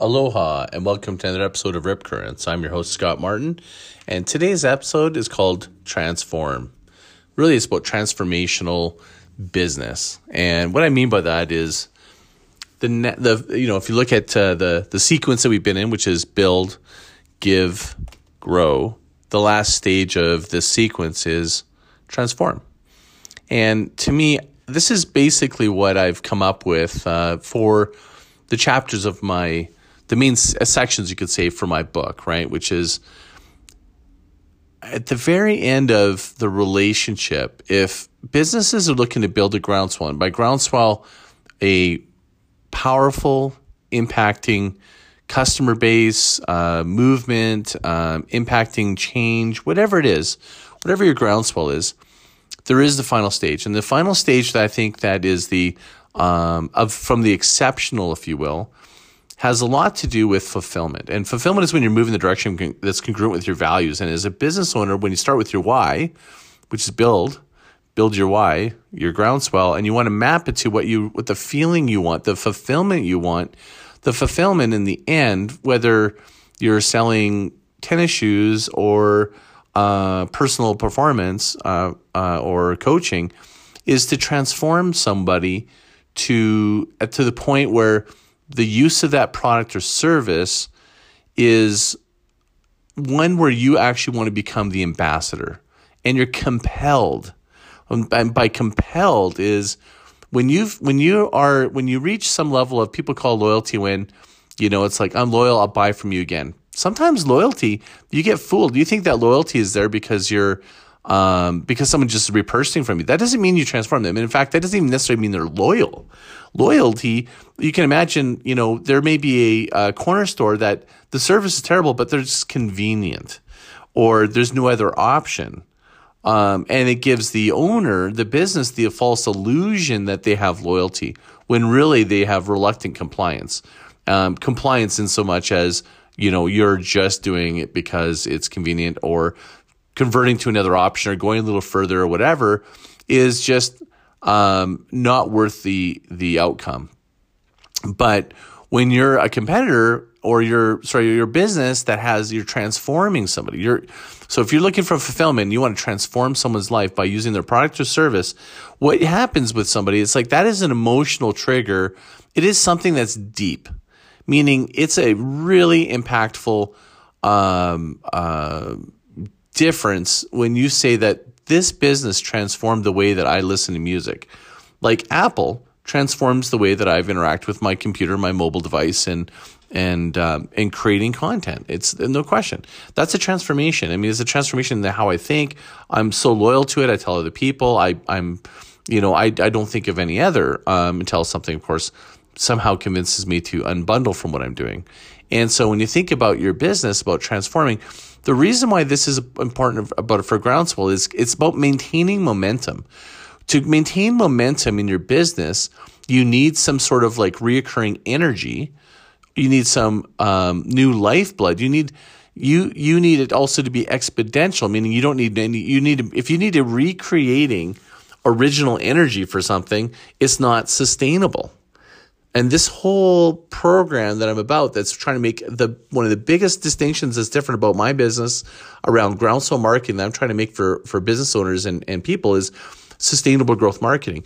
Aloha and welcome to another episode of Rip Currents. I'm your host Scott Martin, and today's episode is called Transform. Really, it's about transformational business, and what I mean by that is the the you know if you look at uh, the the sequence that we've been in, which is build, give, grow. The last stage of this sequence is transform, and to me, this is basically what I've come up with uh, for the chapters of my the main uh, sections you could say for my book, right? Which is at the very end of the relationship, if businesses are looking to build a groundswell, and by groundswell, a powerful, impacting customer base, uh, movement, um, impacting change, whatever it is, whatever your groundswell is, there is the final stage. And the final stage that I think that is the um, of from the exceptional, if you will, has a lot to do with fulfillment. And fulfillment is when you're moving the direction that's congruent with your values. And as a business owner, when you start with your why, which is build, build your why, your groundswell, and you want to map it to what you, what the feeling you want, the fulfillment you want, the fulfillment in the end, whether you're selling tennis shoes or uh, personal performance uh, uh, or coaching, is to transform somebody to to the point where the use of that product or service is one where you actually want to become the ambassador. And you're compelled. Um, and by compelled is when you when you are when you reach some level of people call loyalty when you know it's like I'm loyal I'll buy from you again. Sometimes loyalty you get fooled. You think that loyalty is there because you're um, because someone just repurchasing from you. That doesn't mean you transform them. And in fact, that doesn't even necessarily mean they're loyal. Loyalty, you can imagine, you know, there may be a, a corner store that the service is terrible, but they're just convenient or there's no other option. Um, and it gives the owner, the business, the false illusion that they have loyalty when really they have reluctant compliance. Um, compliance in so much as you know you're just doing it because it's convenient or converting to another option or going a little further or whatever is just um, not worth the the outcome. But when you're a competitor or you're sorry your business that has you're transforming somebody you're so if you're looking for fulfillment you want to transform someone's life by using their product or service what happens with somebody it's like that is an emotional trigger it is something that's deep meaning it's a really impactful um, uh, difference when you say that this business transformed the way that I listen to music. Like Apple transforms the way that I've interact with my computer, my mobile device, and and um, and creating content. It's no question. That's a transformation. I mean, it's a transformation in how I think. I'm so loyal to it. I tell other people. I I'm, you know, I I don't think of any other um, until something, of course, somehow convinces me to unbundle from what I'm doing. And so when you think about your business, about transforming, the reason why this is important about for groundswell is it's about maintaining momentum. To maintain momentum in your business, you need some sort of like reoccurring energy. You need some um, new lifeblood. You need you you need it also to be exponential, meaning you don't need any. You need if you need to recreating original energy for something, it's not sustainable. And this whole program that I'm about that's trying to make the one of the biggest distinctions that's different about my business around groundswell marketing that I'm trying to make for, for business owners and, and people is sustainable growth marketing.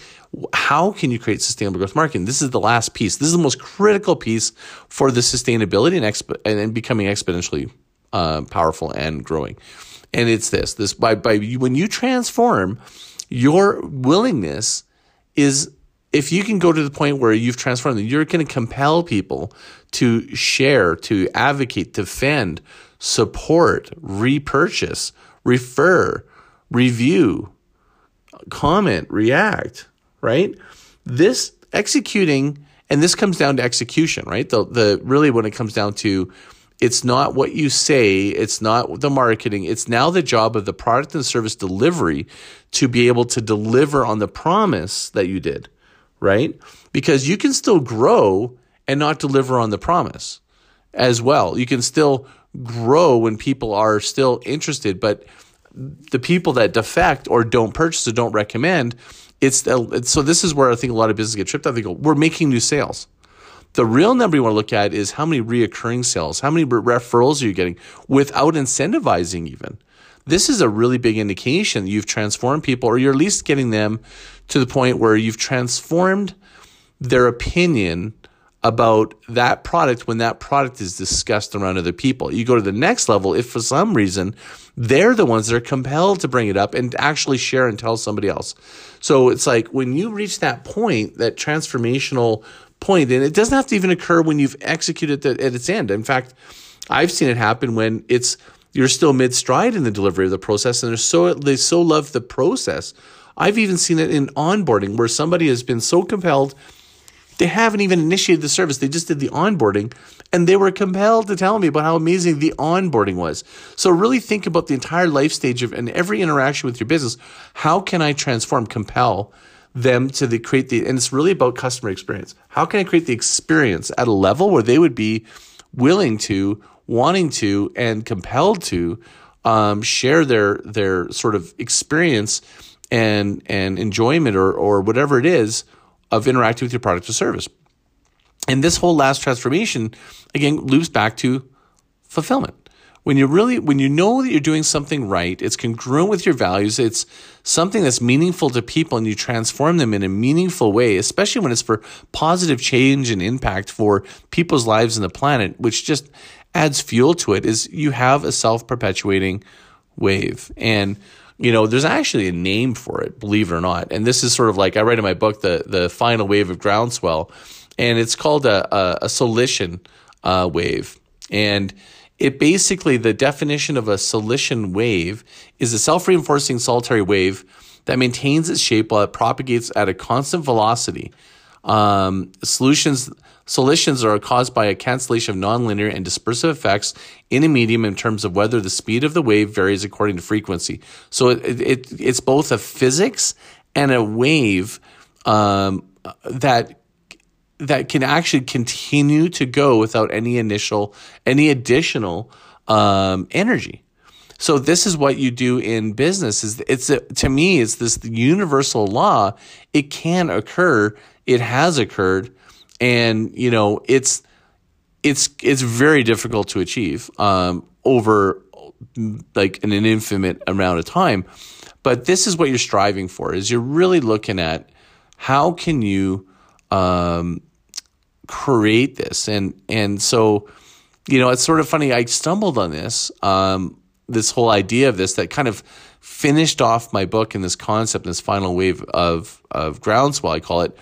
How can you create sustainable growth marketing? This is the last piece. This is the most critical piece for the sustainability and, exp- and, becoming exponentially uh, powerful and growing. And it's this, this by, by when you transform your willingness is if you can go to the point where you've transformed you're going to compel people to share, to advocate, defend, support, repurchase, refer, review, comment, react, right? This executing, and this comes down to execution, right? The, the really when it comes down to it's not what you say, it's not the marketing, it's now the job of the product and service delivery to be able to deliver on the promise that you did right? Because you can still grow and not deliver on the promise as well. You can still grow when people are still interested, but the people that defect or don't purchase or don't recommend, it's, it's so this is where I think a lot of businesses get tripped up. They go, we're making new sales. The real number you want to look at is how many reoccurring sales, how many referrals are you getting without incentivizing even. This is a really big indication you've transformed people, or you're at least getting them to the point where you've transformed their opinion about that product when that product is discussed around other people. You go to the next level if for some reason they're the ones that are compelled to bring it up and actually share and tell somebody else. So it's like when you reach that point, that transformational point, and it doesn't have to even occur when you've executed it at its end. In fact, I've seen it happen when it's you're still mid stride in the delivery of the process, and they're so they so love the process. I've even seen it in onboarding where somebody has been so compelled they haven't even initiated the service. They just did the onboarding and they were compelled to tell me about how amazing the onboarding was. So really think about the entire life stage of and every interaction with your business. How can I transform, compel them to the, create the, and it's really about customer experience. How can I create the experience at a level where they would be willing to, wanting to, and compelled to um, share their their sort of experience and and enjoyment or or whatever it is of interacting with your product or service. And this whole last transformation, again, loops back to fulfillment. When you really, when you know that you're doing something right, it's congruent with your values, it's something that's meaningful to people and you transform them in a meaningful way, especially when it's for positive change and impact for people's lives and the planet, which just adds fuel to it, is you have a self perpetuating wave. And you know, there's actually a name for it, believe it or not. And this is sort of like I write in my book, the the final wave of groundswell, and it's called a a, a soliton uh, wave, and it basically the definition of a soliton wave is a self-reinforcing solitary wave that maintains its shape while it propagates at a constant velocity. Um, solitons Solitons are caused by a cancellation of nonlinear and dispersive effects in a medium in terms of whether the speed of the wave varies according to frequency. So it, it it's both a physics and a wave um, that that can actually continue to go without any initial any additional um, energy. So this is what you do in business. Is it's a, to me it's this universal law. It can occur. It has occurred and you know it's it's it's very difficult to achieve um, over like an, infinite amount of time. But this is what you're striving for: is you're really looking at how can you um, create this, and and so you know it's sort of funny. I stumbled on this um, this whole idea of this that kind of finished off my book in this concept, this final wave of of groundswell, I call it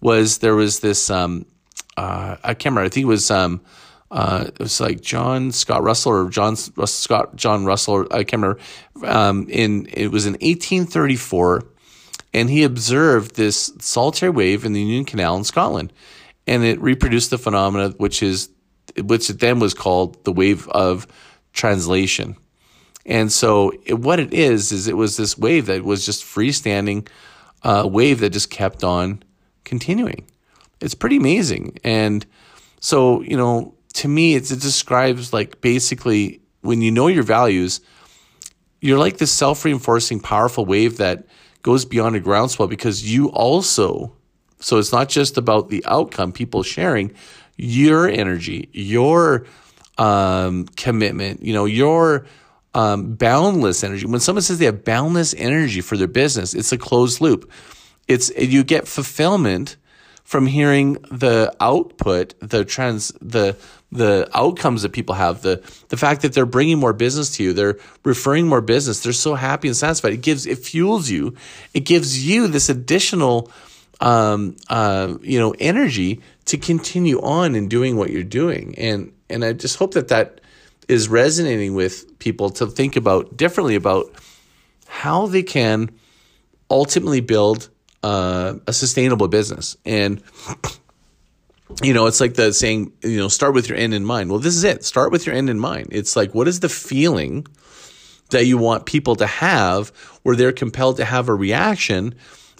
was there was this um, uh, I can't remember. I think it was um, uh, it was like John Scott Russell or John Scott John Russell. I can't remember. Um, in it was in 1834, and he observed this solitary wave in the Union Canal in Scotland, and it reproduced the phenomena which is which then was called the wave of translation. And so, it, what it is is it was this wave that was just freestanding uh, wave that just kept on continuing. It's pretty amazing. And so, you know, to me, it describes like basically when you know your values, you're like this self reinforcing, powerful wave that goes beyond a groundswell because you also, so it's not just about the outcome, people sharing your energy, your um, commitment, you know, your um, boundless energy. When someone says they have boundless energy for their business, it's a closed loop. It's you get fulfillment from hearing the output, the trans, the the outcomes that people have, the the fact that they're bringing more business to you, they're referring more business, they're so happy and satisfied. It gives, it fuels you, it gives you this additional, um, uh, you know, energy to continue on in doing what you're doing. And and I just hope that that is resonating with people to think about differently about how they can ultimately build uh, a sustainable business. And you know, it's like the saying, you know, start with your end in mind. Well, this is it. Start with your end in mind. It's like, what is the feeling that you want people to have where they're compelled to have a reaction?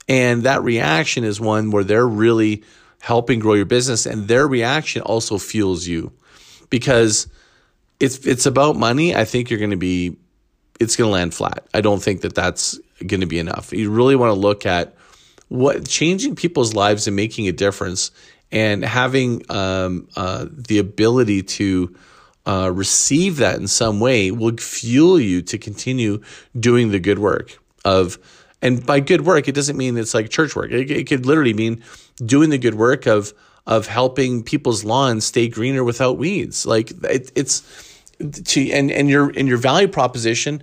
And that reaction is one where they're really helping grow your business and their reaction also fuels you because it's it's about money. I think you're going to be it's going to land flat. I don't think that that's going to be enough. You really want to look at what changing people's lives and making a difference and having um, uh, the ability to uh, receive that in some way will fuel you to continue doing the good work of and by good work it doesn't mean it's like church work. It, it could literally mean doing the good work of of helping people's lawns stay greener without weeds. Like it, it's to and and your and your value proposition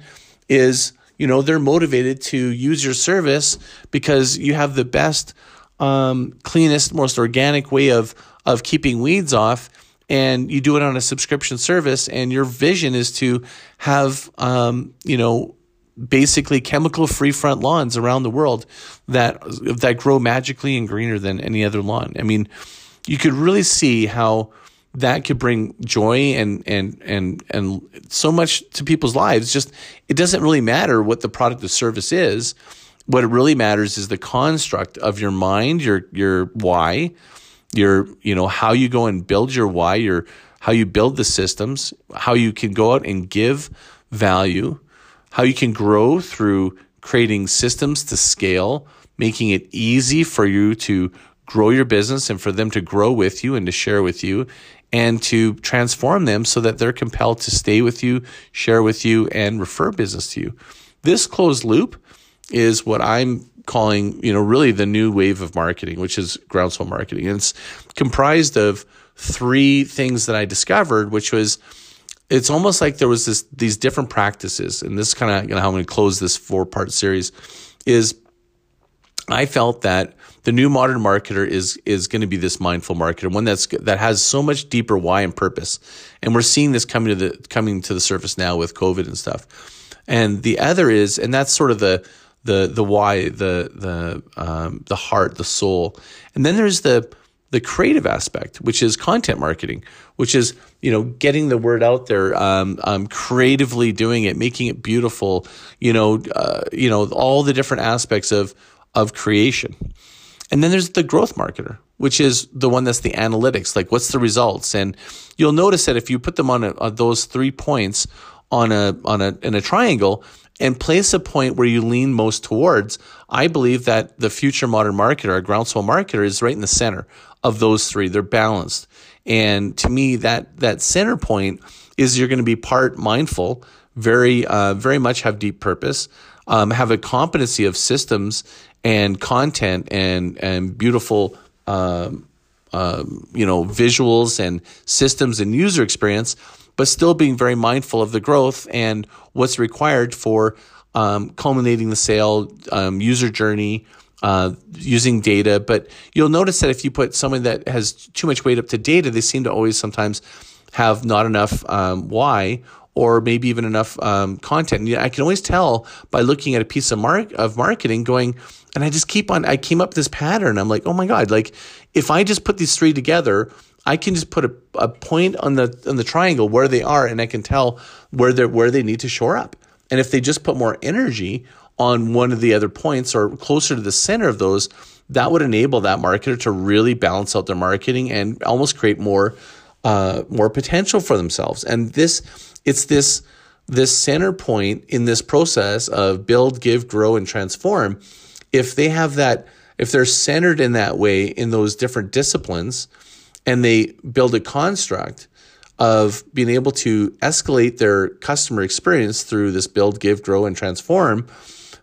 is you know they're motivated to use your service because you have the best um, cleanest most organic way of of keeping weeds off and you do it on a subscription service and your vision is to have um, you know basically chemical free front lawns around the world that that grow magically and greener than any other lawn. I mean you could really see how that could bring joy and and and and so much to people's lives. Just it doesn't really matter what the product or service is. What it really matters is the construct of your mind, your your why, your you know how you go and build your why, your how you build the systems, how you can go out and give value, how you can grow through creating systems to scale, making it easy for you to grow your business and for them to grow with you and to share with you and to transform them so that they're compelled to stay with you, share with you, and refer business to you. This closed loop is what I'm calling, you know, really the new wave of marketing, which is groundswell marketing. And it's comprised of three things that I discovered, which was it's almost like there was this these different practices, and this is kind of you know, how I'm going to close this four part series. Is I felt that the new modern marketer is is going to be this mindful marketer, one that's that has so much deeper why and purpose, and we're seeing this coming to the coming to the surface now with COVID and stuff. And the other is, and that's sort of the the the why, the the um, the heart, the soul, and then there's the the creative aspect, which is content marketing, which is you know getting the word out there, um, um, creatively doing it, making it beautiful, you know, uh, you know all the different aspects of of creation. And then there's the growth marketer, which is the one that's the analytics, like what's the results. And you'll notice that if you put them on, a, on those three points on a on a in a triangle and place a point where you lean most towards, I believe that the future modern marketer, a groundswell marketer, is right in the center of those three. They're balanced. And to me, that that center point is you're going to be part mindful, very uh, very much have deep purpose, um, have a competency of systems and content and and beautiful um, um, you know visuals and systems and user experience, but still being very mindful of the growth and what's required for um, culminating the sale, um, user journey. Uh, using data, but you'll notice that if you put someone that has too much weight up to data, they seem to always sometimes have not enough um, why or maybe even enough um, content. I can always tell by looking at a piece of mark of marketing, going, and I just keep on, I came up this pattern. I'm like, oh my God, like if I just put these three together, I can just put a, a point on the on the triangle where they are and I can tell where they where they need to shore up. And if they just put more energy on one of the other points or closer to the center of those, that would enable that marketer to really balance out their marketing and almost create more uh, more potential for themselves. And this it's this this center point in this process of build, give, grow, and transform if they have that, if they're centered in that way in those different disciplines and they build a construct of being able to escalate their customer experience through this build, give, grow, and transform,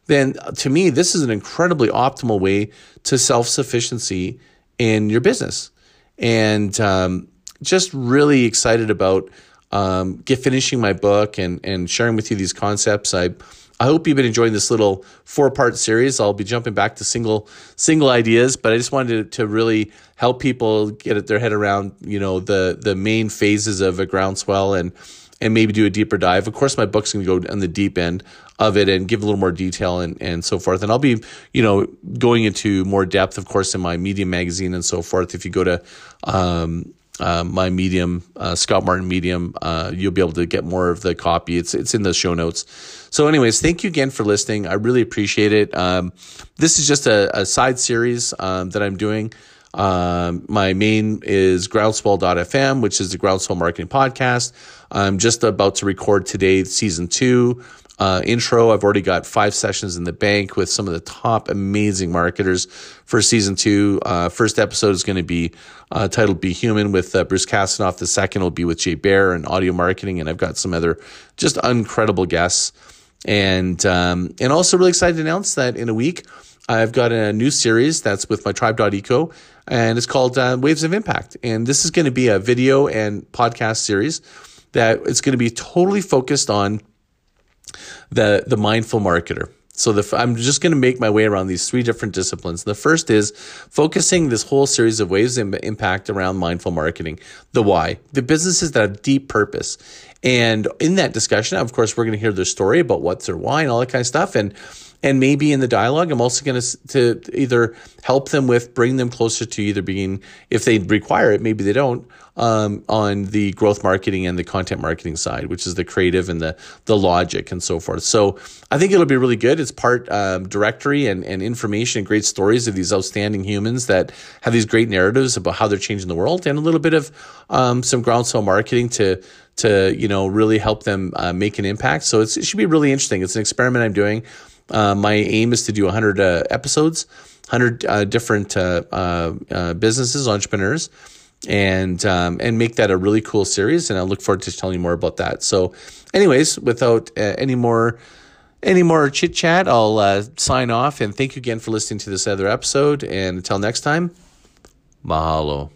then to me, this is an incredibly optimal way to self sufficiency in your business. And um, just really excited about um, get finishing my book and and sharing with you these concepts. I I hope you've been enjoying this little four part series. I'll be jumping back to single single ideas, but I just wanted to, really help people get their head around you know the the main phases of a groundswell and and maybe do a deeper dive. Of course, my book's going to go on the deep end of it and give a little more detail and, and so forth. And I'll be, you know, going into more depth, of course, in my Medium magazine and so forth. If you go to um, uh, my Medium, uh, Scott Martin Medium. Uh, you'll be able to get more of the copy. It's it's in the show notes. So, anyways, thank you again for listening. I really appreciate it. Um, this is just a, a side series um, that I'm doing. Um, my main is groundswell.fm, which is the Groundswell Marketing Podcast. I'm just about to record today, season two uh, intro. I've already got five sessions in the bank with some of the top amazing marketers for season two. Uh, first episode is going to be uh, titled "Be Human" with uh, Bruce Kasanoff. The second will be with Jay Baer and audio marketing, and I've got some other just incredible guests. And um, and also really excited to announce that in a week I've got a new series that's with my tribe.eco and it's called uh, Waves of Impact. And this is going to be a video and podcast series that it's going to be totally focused on the the mindful marketer. So the, I'm just going to make my way around these three different disciplines. The first is focusing this whole series of waves of impact around mindful marketing. The why, the businesses that have deep purpose. And in that discussion, of course, we're going to hear their story about what's their why and all that kind of stuff. And and maybe in the dialogue, I'm also going to to either help them with bring them closer to either being if they require it, maybe they don't um, on the growth marketing and the content marketing side, which is the creative and the the logic and so forth. So I think it'll be really good. It's part um, directory and, and information and great stories of these outstanding humans that have these great narratives about how they're changing the world, and a little bit of um, some groundswell marketing to to you know really help them uh, make an impact. So it should be really interesting. It's an experiment I'm doing. Uh, my aim is to do 100 uh, episodes, 100 uh, different uh, uh, businesses, entrepreneurs, and um, and make that a really cool series. And I look forward to telling you more about that. So, anyways, without any more any more chit chat, I'll sign off and thank you again for listening to this other episode. And until next time, mahalo.